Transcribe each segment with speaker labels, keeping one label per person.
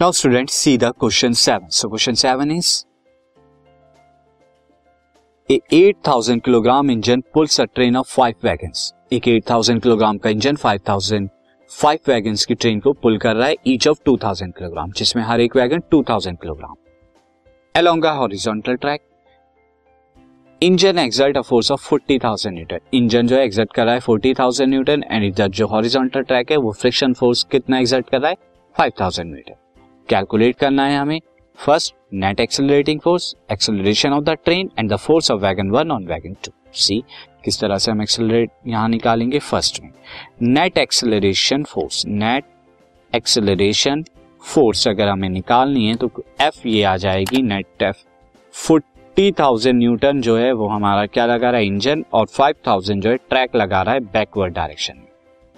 Speaker 1: Now student see the question seven so question seven is a 8000 kilogram engine pulls a train of five wagons एक 8000 kilogram का engine 5000 five wagons की train को pull कर रहा है each of 2000 kilogram जिसमें हर एक wagon 2000 kilogram along horizontal track engine exert a force of 40000 newton engine जो एक्सर्ट कर रहा है 40000 न्यूटन एंड इधर जो हॉरिजॉन्टल ट्रैक है, वो फ्रिक्शन फोर्स कितना एक्सर्ट कर रहा है? 5000 न्यूटन कैलकुलेट करना है हमें। First net accelerating force acceleration of the train and the force of wagon one on wagon two see किस तरह से हम एक्सेलरेट यहाँ निकालेंगे फ़र्स्ट में। Net acceleration force net acceleration force अगर हमें निकालनी है तो एफ़ ये आ जाएगी net F forty thousand newton जो है वो हमारा क्या लगा रहा है? इंजन और फाइव थाउज़ेंड जो है ट्रैक लगा रहा है बैकवर्ड डायरेक्शन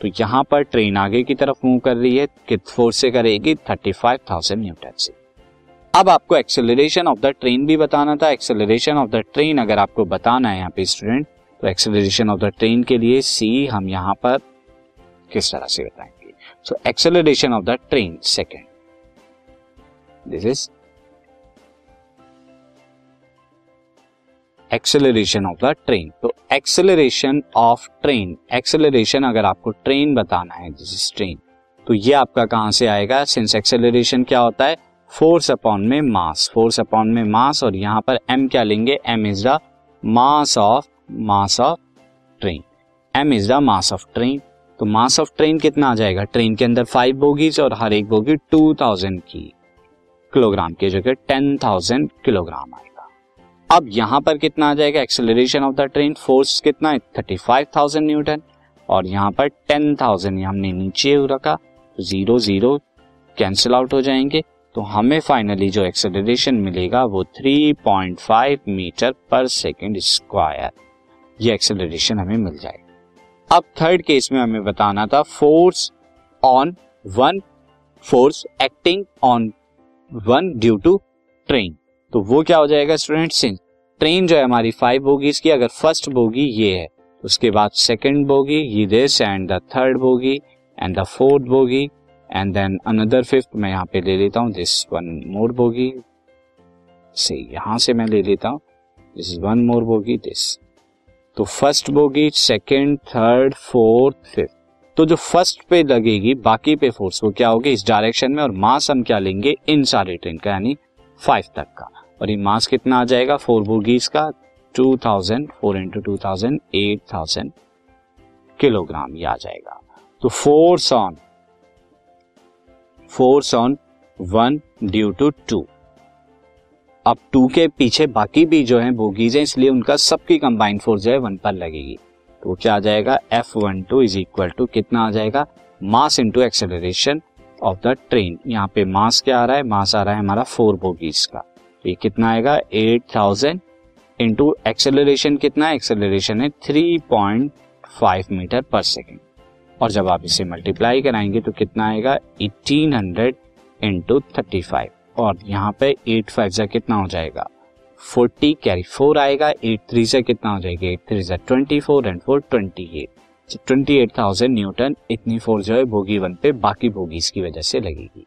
Speaker 1: तो यहाँ पर ट्रेन आगे की तरफ़ मूव कर रही है, कित फोर्स से करेगी थर्टी फाइव थाउज़ेंड न्यूटन से। अब आपको एक्सेलरेशन ऑफ़ द ट्रेन भी बताना था। एक्सेलरेशन ऑफ़ द ट्रेन अगर आपको बताना है यहाँ पे स्टूडेंट तो एक्सेलरेशन ऑफ़ द ट्रेन के लिए सी हम यहाँ पर किस तरह से बताएँगे? So acceleration of the train second this is acceleration of the train तो एक्सेलरेशन ऑफ़ ट्रेन एक्सेलरेशन अगर आपको ट्रेन बताना है दिस इज़ ट्रेन तो ये आपका कहाँ से आएगा? सिंस एक्सेलरेशन क्या होता है? फोर्स अपॉन में मास फोर्स अपॉन में मास और यहाँ पर एम क्या लेंगे? M is the mass of mass of train M is the mass of train तो मास ऑफ़ ट्रेन कितना आ जाएगा? ट्रेन के अंदर फाइव बोगीज और हर एक बोगी टू थाउज़ेंड की किलोग्राम की जगह टेन थाउज़ेंड किलोग्राम आएगा। अब यहाँ पर कितना आ जाएगा? Acceleration of the train force कितना है? थर्टी फाइव थाउज़ेंड न्यूटन और यहाँ पर टेन थाउज़ेंड हमने नीचे रखा ज़ीरो ज़ीरो कैंसिल आउट हो जाएँगे। तो हमें फाइनली जो एक्सेलरेशन मिलेगा, वो 3.5 मीटर पर सेकेंड स्क्वायर ये एक्सेलरेशन हमें मिल जाएगा। अब थर्ड केस में हमें बताना था force on one force acting on one due to train तो वो क्या हो जाएगा स्टूडेंट सिंस ट्रेन जो है हमारी फाइव बोगीज की, अगर फ़र्स्ट बोगी ये है, उसके बाद सेकंड बोगी ये this and the third bogie and the fourth bogie and then another fifth मैं यहाँ पे ले लेता हूँ दिस वन मोर बोगी से यहाँ से मैं ले लेता हूँ this is one more bogie this तो first bogie second third fourth fifth तो जो फ़र्स्ट पे लगेगी, बाकी पे फोर्स वो क्या होगी? इस डायरेक्शन में और मास हम क्या लेंगे? इन सारे ट्रेन का, यानी फाइव तक का। और ये मास कितना आ जाएगा? फोर बोगीज का two thousand four into two thousand eight thousand kilogram ये आ जाएगा। तो force on force on one due to two अब टू के पीछे बाकी भी जो है बोगीज है, इसलिए उनका सबकी कंबाइंड फोर्स जो है वन पर लगेगी। तो क्या आ जाएगा? F one two is equal to कितना आ जाएगा? Mass into acceleration of the train यहाँ पे मास क्या आ रहा है? मास आ रहा है हमारा फोर बोगीज का। ये कितना आएगा? एट थाउज़ेंड इंटू एक्सेलरेशन कितना एक्सेलरेशन है three point five metre per second और जब आप इसे मल्टीप्लाई कराएँगे तो कितना आएगा? Eighteen hundred into thirty five और यहाँ पे एट फाइव से कितना हो जाएगा? फोर्टी कैरी फोर आएगा एट थ्री से कितना हो जाएगा? एट थ्री से twenty four and four twenty eight twenty eight thousand newton इतनी फोर जो है बोगी वन पे, बाकी बोगीज की वजह से लगेगी।